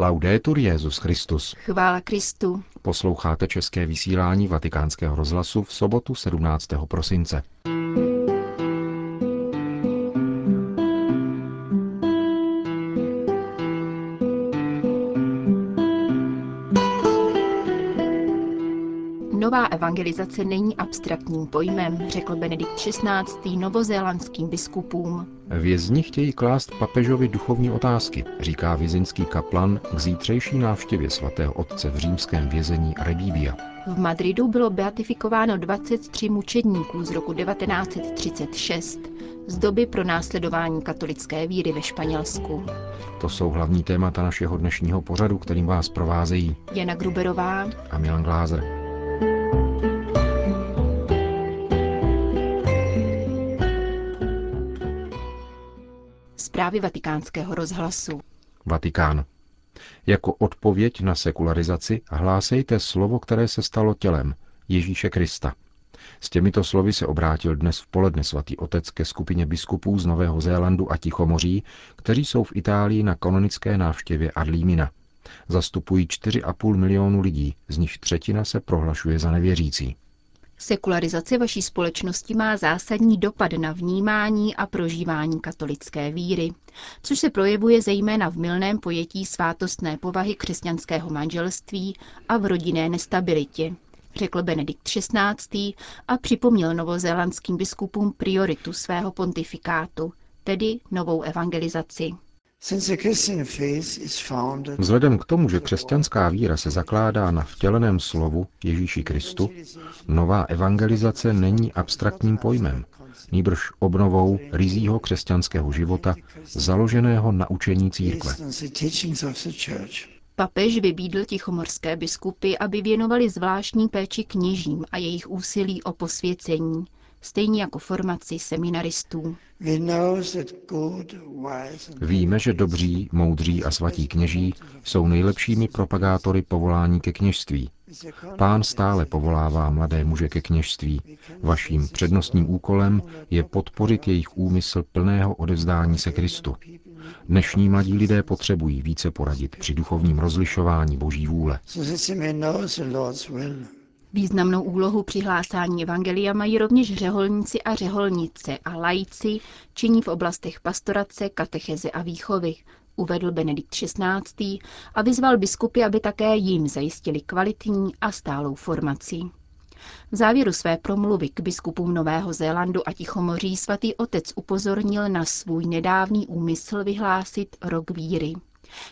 Laudetur Jezus Christus. Chvála Kristu. Posloucháte české vysílání Vatikánského rozhlasu v sobotu 17. prosince. Evangelizace není abstraktním pojmem, řekl Benedikt XVI. novozélandským biskupům. Vězni chtějí klást papežovi duchovní otázky, říká vězeňský kaplan k zítřejší návštěvě svatého otce v římském vězení Rebíbia. V Madridu bylo beatifikováno 23 mučedníků z roku 1936, z doby pro následování katolické víry ve Španělsku. To jsou hlavní témata našeho dnešního pořadu, kterým vás provázejí Jana Gruberová a Milan Glázer. Zprávy vatikánského rozhlasu. Vatikán. Jako odpověď na sekularizaci hlásejte slovo, které se stalo tělem, Ježíše Krista. S těmito slovy se obrátil dnes v poledne svatý otec ke skupině biskupů z Nového Zélandu a Tichomoří, kteří jsou v Itálii na kanonické návštěvě Adlímina. Zastupují 4,5 milionu lidí, z nich třetina se prohlašuje za nevěřící. Sekularizace vaší společnosti má zásadní dopad na vnímání a prožívání katolické víry, což se projevuje zejména v milném pojetí svátostné povahy křesťanského manželství a v rodinné nestabilitě, řekl Benedikt XVI. a připomněl novozélandským biskupům prioritu svého pontifikátu, tedy novou evangelizaci. Vzhledem k tomu, že křesťanská víra se zakládá na vtěleném slovu Ježíši Kristu, nová evangelizace není abstraktním pojmem, nýbrž obnovou rizího křesťanského života, založeného na učení církve. Papež vybídl tichomorské biskupy, aby věnovali zvláštní péči kněžím a jejich úsilí o posvěcení, stejně jako formaci seminaristů. Víme, že dobří, moudří a svatí kněží jsou nejlepšími propagátory povolání ke kněžství. Pán stále povolává mladé muže ke kněžství. Vaším přednostním úkolem je podpořit jejich úmysl plného odevzdání se Kristu. Dnešní mladí lidé potřebují více poradit při duchovním rozlišování Boží vůle. Významnou úlohu při hlásání evangelia mají rovněž řeholníci a řeholnice a laici, činí v oblastech pastorace, katecheze a výchovy, uvedl Benedikt XVI. a vyzval biskupy, aby také jim zajistili kvalitní a stálou formaci. V závěru své promluvy k biskupům Nového Zélandu a Tichomoří svatý otec upozornil na svůj nedávný úmysl vyhlásit rok víry.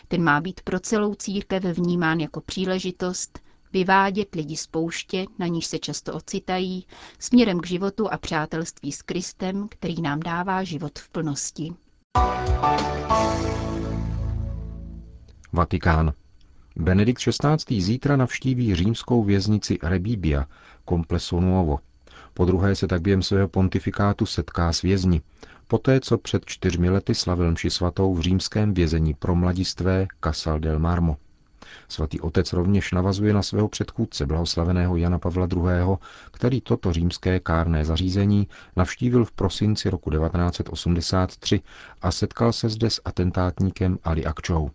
Ten má být pro celou církev vnímán jako příležitost vyvádět lidi z pouště, na níž se často ocitají, směrem k životu a přátelství s Kristem, který nám dává život v plnosti. Vatikán. Benedikt XVI. zítra navštíví římskou věznici Rebibia, Complesso Nuovo. Po druhé se tak během svého pontifikátu setká s vězni, poté co před čtyřmi lety slavil mši svatou v římském vězení pro mladistvé Casal del Marmo. Svatý otec rovněž navazuje na svého předchůdce, blahoslaveného Jana Pavla II., který toto římské kárné zařízení navštívil v prosinci roku 1983 a setkal se zde s atentátníkem Ali Akčou.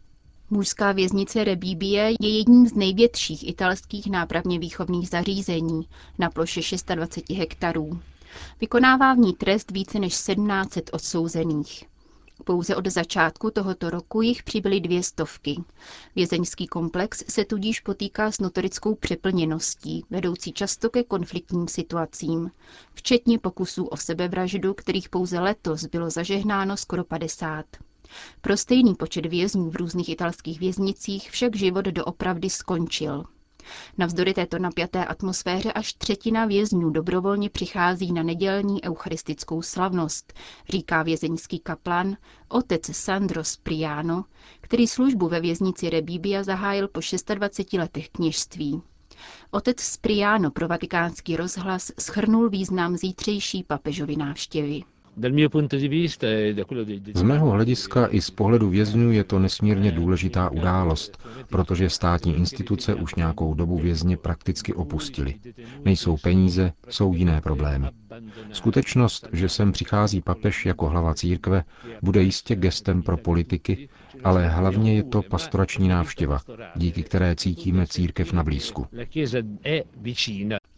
Mužská věznice Rebíbie je jedním z největších italských nápravně výchovných zařízení na ploše 26 hektarů. Vykonává v ní trest více než 1700 odsouzených. Pouze od začátku tohoto roku jich přibyly dvě stovky. Vězeňský komplex se tudíž potýká s notorickou přeplněností, vedoucí často ke konfliktním situacím, včetně pokusů o sebevraždu, kterých pouze letos bylo zažehnáno skoro 50. Pro stejný počet vězňů v různých italských věznicích však život doopravdy skončil. Navzdory této napjaté atmosféře až třetina vězňů dobrovolně přichází na nedělní eucharistickou slavnost, říká vězeňský kaplan otec Sandro Spriano, který službu ve věznici Rebibia zahájil po 26 letech kněžství. Otec Spriano pro vatikánský rozhlas schrnul význam zítřejší papežovy návštěvy. Z mého hlediska i z pohledu vězňů je to nesmírně důležitá událost, protože státní instituce už nějakou dobu vězně prakticky opustili. Nejsou peníze, jsou jiné problémy. Skutečnost, že sem přichází papež jako hlava církve, bude jistě gestem pro politiky, ale hlavně je to pastorační návštěva, díky které cítíme církev na blízku.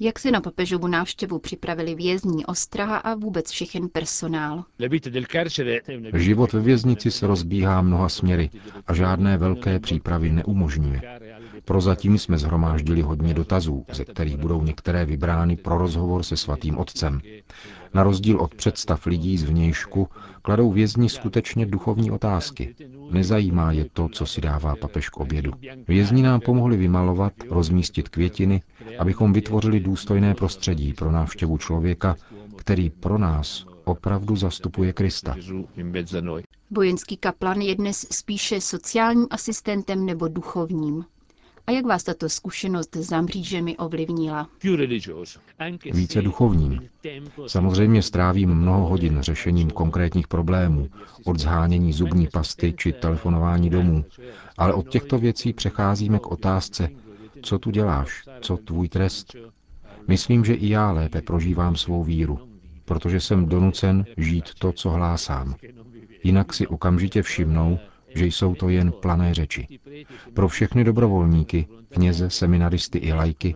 Jak si na papežovu návštěvu připravili vězní, ostraha a vůbec všechen personál? Život ve věznici se rozbíhá mnoha směry a žádné velké přípravy neumožňuje. Prozatím jsme zhromáždili hodně dotazů, ze kterých budou některé vybrány pro rozhovor se svatým otcem. Na rozdíl od představ lidí z vnějšku, kladou vězni skutečně duchovní otázky. Nezajímá je to, co si dává papež k obědu. Vězni nám pomohli vymalovat, rozmístit květiny, abychom vytvořili důstojné prostředí pro návštěvu člověka, který pro nás opravdu zastupuje Krista. Vojenský kaplan je dnes spíše sociálním asistentem nebo duchovním. A jak vás tato zkušenost za mřížemi ovlivnila? Více duchovním. Samozřejmě strávím mnoho hodin řešením konkrétních problémů, od zhánění zubní pasty či telefonování domů, ale od těchto věcí přecházíme k otázce, co tu děláš, co tvůj trest. Myslím, že i já lépe prožívám svou víru, protože jsem donucen žít to, co hlásám. Jinak si okamžitě všimnou, že jsou to jen plané řeči. Pro všechny dobrovolníky, kněze, seminaristy i lajky,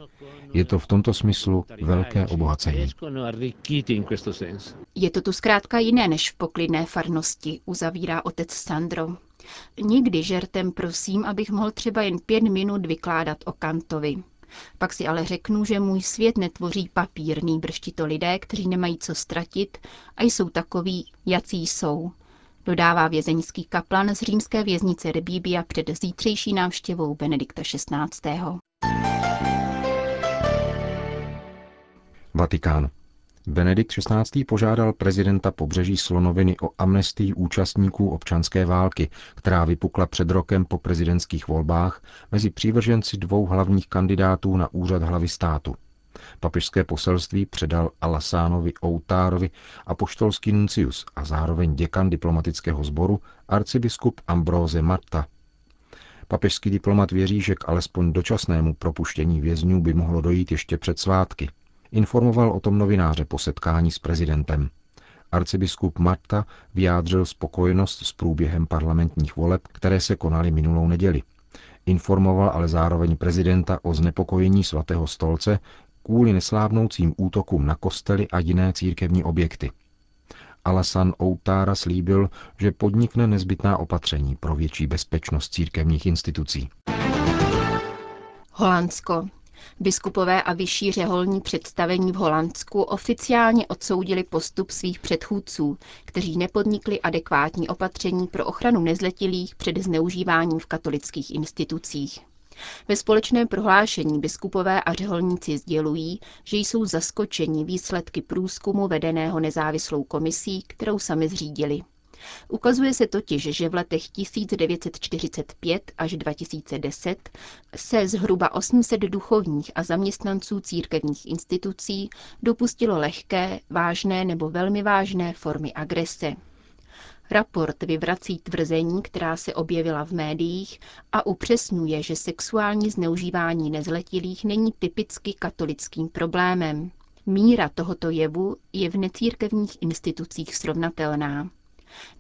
je to v tomto smyslu velké obohacení. Je to tu zkrátka jiné než v poklidné farnosti, uzavírá otec Sandro. Nikdy žertem prosím, abych mohl třeba jen pět minut vykládat o Kantovi. Pak si ale řeknu, že můj svět netvoří papírný brštito lidé, kteří nemají co ztratit a jsou takoví, jací jsou dodává vězeňský kaplan z římské věznice Rebíbia před zítřejší návštěvou Benedikta XVI. Vatikán. Benedikt XVI. požádal prezidenta pobřeží Slonoviny o amnestii účastníků občanské války, která vypukla před rokem po prezidentských volbách mezi přívrženci dvou hlavních kandidátů na úřad hlavy státu – Papežské poselství předal Alasánovi Outárovi a poštolský nuncius a zároveň děkan diplomatického sboru arcibiskup Ambróze Marta. Papežský diplomat věří, že k alespoň dočasnému propuštění vězňů by mohlo dojít ještě před svátky. Informoval o tom novináře po setkání s prezidentem. Arcibiskup Marta vyjádřil spokojenost s průběhem parlamentních voleb, které se konaly minulou neděli. Informoval ale zároveň prezidenta o znepokojení svatého stolce kvůli neslávnoucím útokům na kostely a jiné církevní objekty. Alasan Outára slíbil, že podnikne nezbytná opatření pro větší bezpečnost církevních institucí. Holandsko. Biskupové a vyšší řeholní představení v Holandsku oficiálně odsoudili postup svých předchůdců, kteří nepodnikli adekvátní opatření pro ochranu nezletilých před zneužíváním v katolických institucích. Ve společném prohlášení biskupové a řeholníci sdělují, že jsou zaskočeni výsledky průzkumu vedeného nezávislou komisí, kterou sami zřídili. Ukazuje se totiž, že v letech 1945 až 2010 se zhruba 800 duchovních a zaměstnanců církevních institucí dopustilo lehké, vážné nebo velmi vážné formy agrese. Raport vyvrací tvrzení, která se objevila v médiích a upřesňuje, že sexuální zneužívání nezletilých není typicky katolickým problémem. Míra tohoto jevu je v necírkevních institucích srovnatelná.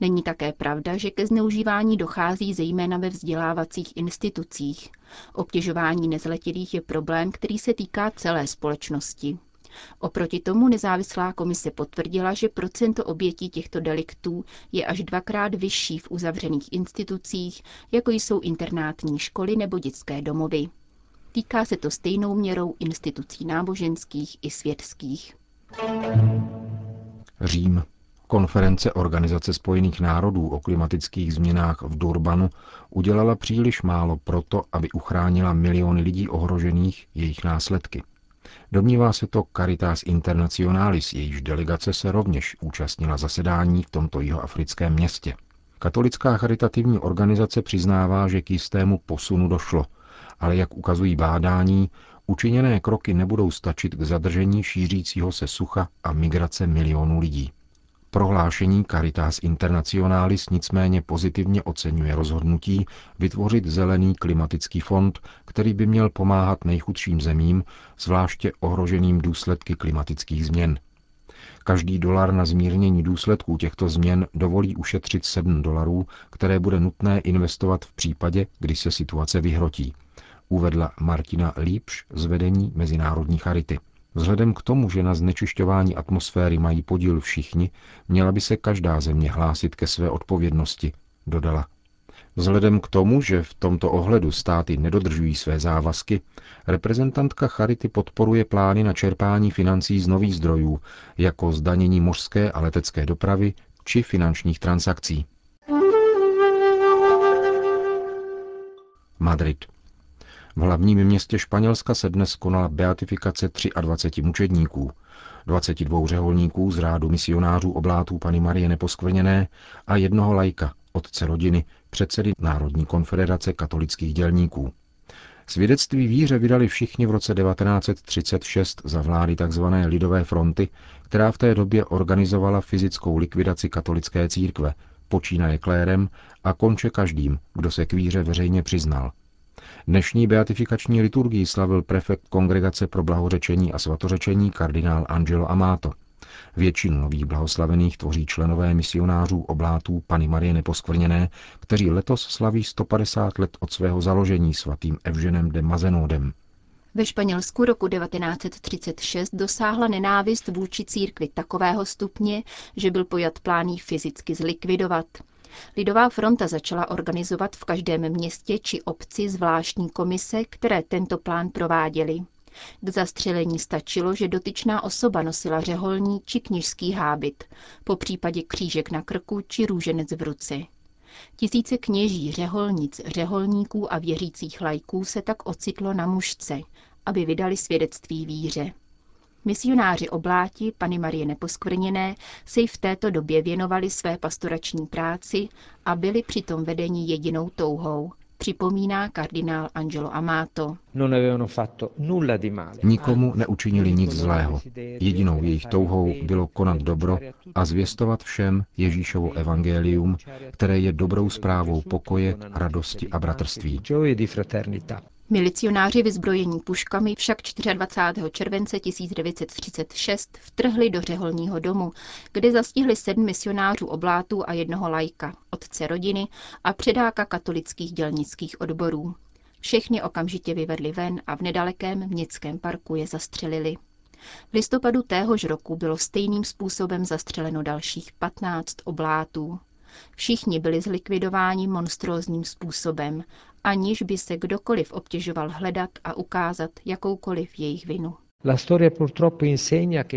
Není také pravda, že ke zneužívání dochází zejména ve vzdělávacích institucích. Obtěžování nezletilých je problém, který se týká celé společnosti. Oproti tomu nezávislá komise potvrdila, že procento obětí těchto deliktů je až dvakrát vyšší v uzavřených institucích, jako jsou internátní školy nebo dětské domovy. Týká se to stejnou měrou institucí náboženských i světských. Řím. Konference Organizace spojených národů o klimatických změnách v Durbanu udělala příliš málo proto, aby uchránila miliony lidí ohrožených jejich následky. Domnívá se to Caritas Internationalis, jejíž delegace se rovněž účastnila zasedání v tomto jihoafrickém městě. Katolická charitativní organizace přiznává, že k jistému posunu došlo, ale jak ukazují bádání, učiněné kroky nebudou stačit k zadržení šířícího se sucha a migrace milionů lidí. Prohlášení Caritas Internationalis nicméně pozitivně oceňuje rozhodnutí vytvořit zelený klimatický fond, který by měl pomáhat nejchudším zemím, zvláště ohroženým důsledky klimatických změn. Každý dolar na zmírnění důsledků těchto změn dovolí ušetřit 7 dolarů, které bude nutné investovat v případě, kdy se situace vyhrotí, uvedla Martina Lípš z vedení Mezinárodní charity. Vzhledem k tomu, že na znečišťování atmosféry mají podíl všichni, měla by se každá země hlásit ke své odpovědnosti, dodala. Vzhledem k tomu, že v tomto ohledu státy nedodržují své závazky, reprezentantka Charity podporuje plány na čerpání financí z nových zdrojů, jako zdanění mořské a letecké dopravy či finančních transakcí. Madrid. V hlavním městě Španělska se dnes konala beatifikace 23 mučedníků, 22 řeholníků z rádu misionářů oblátů Pany Marie Neposkvrněné a jednoho lajka, otce rodiny, předsedy Národní konfederace katolických dělníků. Svědectví víře vydali všichni v roce 1936 za vlády tzv. Lidové fronty, která v té době organizovala fyzickou likvidaci katolické církve, počínaje klérem a konče každým, kdo se k víře veřejně přiznal. Dnešní beatifikační liturgii slavil prefekt Kongregace pro blahořečení a svatořečení kardinál Angelo Amato. Většinu nových blahoslavených tvoří členové misionářů oblátů Pany Marie Neposkvrněné, kteří letos slaví 150 let od svého založení svatým Evženem de Mazenodem. Ve Španělsku roku 1936 dosáhla nenávist vůči církvi takového stupně, že byl pojat plán fyzicky zlikvidovat. Lidová fronta začala organizovat v každém městě či obci zvláštní komise, které tento plán prováděly. K zastřelení stačilo, že dotyčná osoba nosila řeholní či kněžský hábit, po případě křížek na krku či růženec v ruce. Tisíce kněží, řeholnic, řeholníků a věřících lajků se tak ocitlo na mužce, aby vydali svědectví víře. Misionáři obláti Pany Marie Neposkvrněné se v této době věnovali své pastorační práci a byli přitom vedeni jedinou touhou, připomíná kardinál Angelo Amato. Nikomu neučinili nic zlého. Jedinou jejich touhou bylo konat dobro a zvěstovat všem Ježíšovo evangelium, které je dobrou zprávou pokoje, radosti a bratrství. Milicionáři vyzbrojení puškami však 24. července 1936 vtrhli do řeholního domu, kde zastihli sedm misionářů oblátů a jednoho lajka, otce rodiny a předáka katolických dělnických odborů. Všechny okamžitě vyvedli ven a v nedalekém městském parku je zastřelili. V listopadu téhož roku bylo stejným způsobem zastřeleno dalších 15 oblátů. Všichni byli zlikvidováni monstrózním způsobem, aniž by se kdokoliv obtěžoval hledat a ukázat jakoukoliv jejich vinu.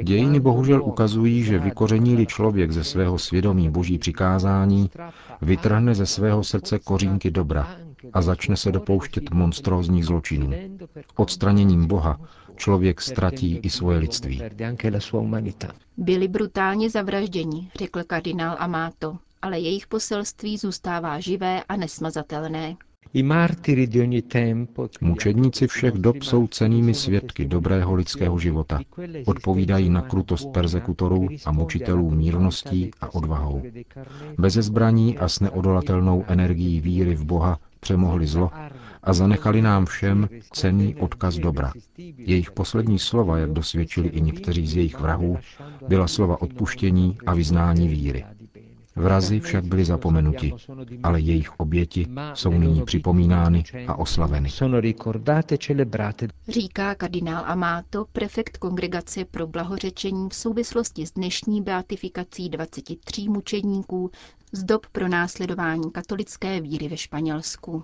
Dějiny bohužel ukazují, že vykoření člověk ze svého svědomí boží přikázání, vytrhne ze svého srdce kořínky dobra a začne se dopouštět monstrózních zločinů. Odstraněním Boha člověk ztratí i svoje lidství. Byli brutálně zavražděni, řekl kardinál Amato, ale jejich poselství zůstává živé a nesmazatelné. Mučedníci všech dob jsou cenými svědky dobrého lidského života. Odpovídají na krutost persekutorů a mučitelů mírností a odvahou. Bez zbraní a s neodolatelnou energií víry v Boha přemohli zlo a zanechali nám všem cený odkaz dobra. Jejich poslední slova, jak dosvědčili i někteří z jejich vrahů, byla slova odpuštění a vyznání víry. Vrazi však byli zapomenuti, ale jejich oběti jsou nyní připomínány a oslaveny. Říká kardinál Amato, prefekt kongregace pro blahořečení v souvislosti s dnešní beatifikací 23 mučedníků z dob pro následování katolické víry ve Španělsku.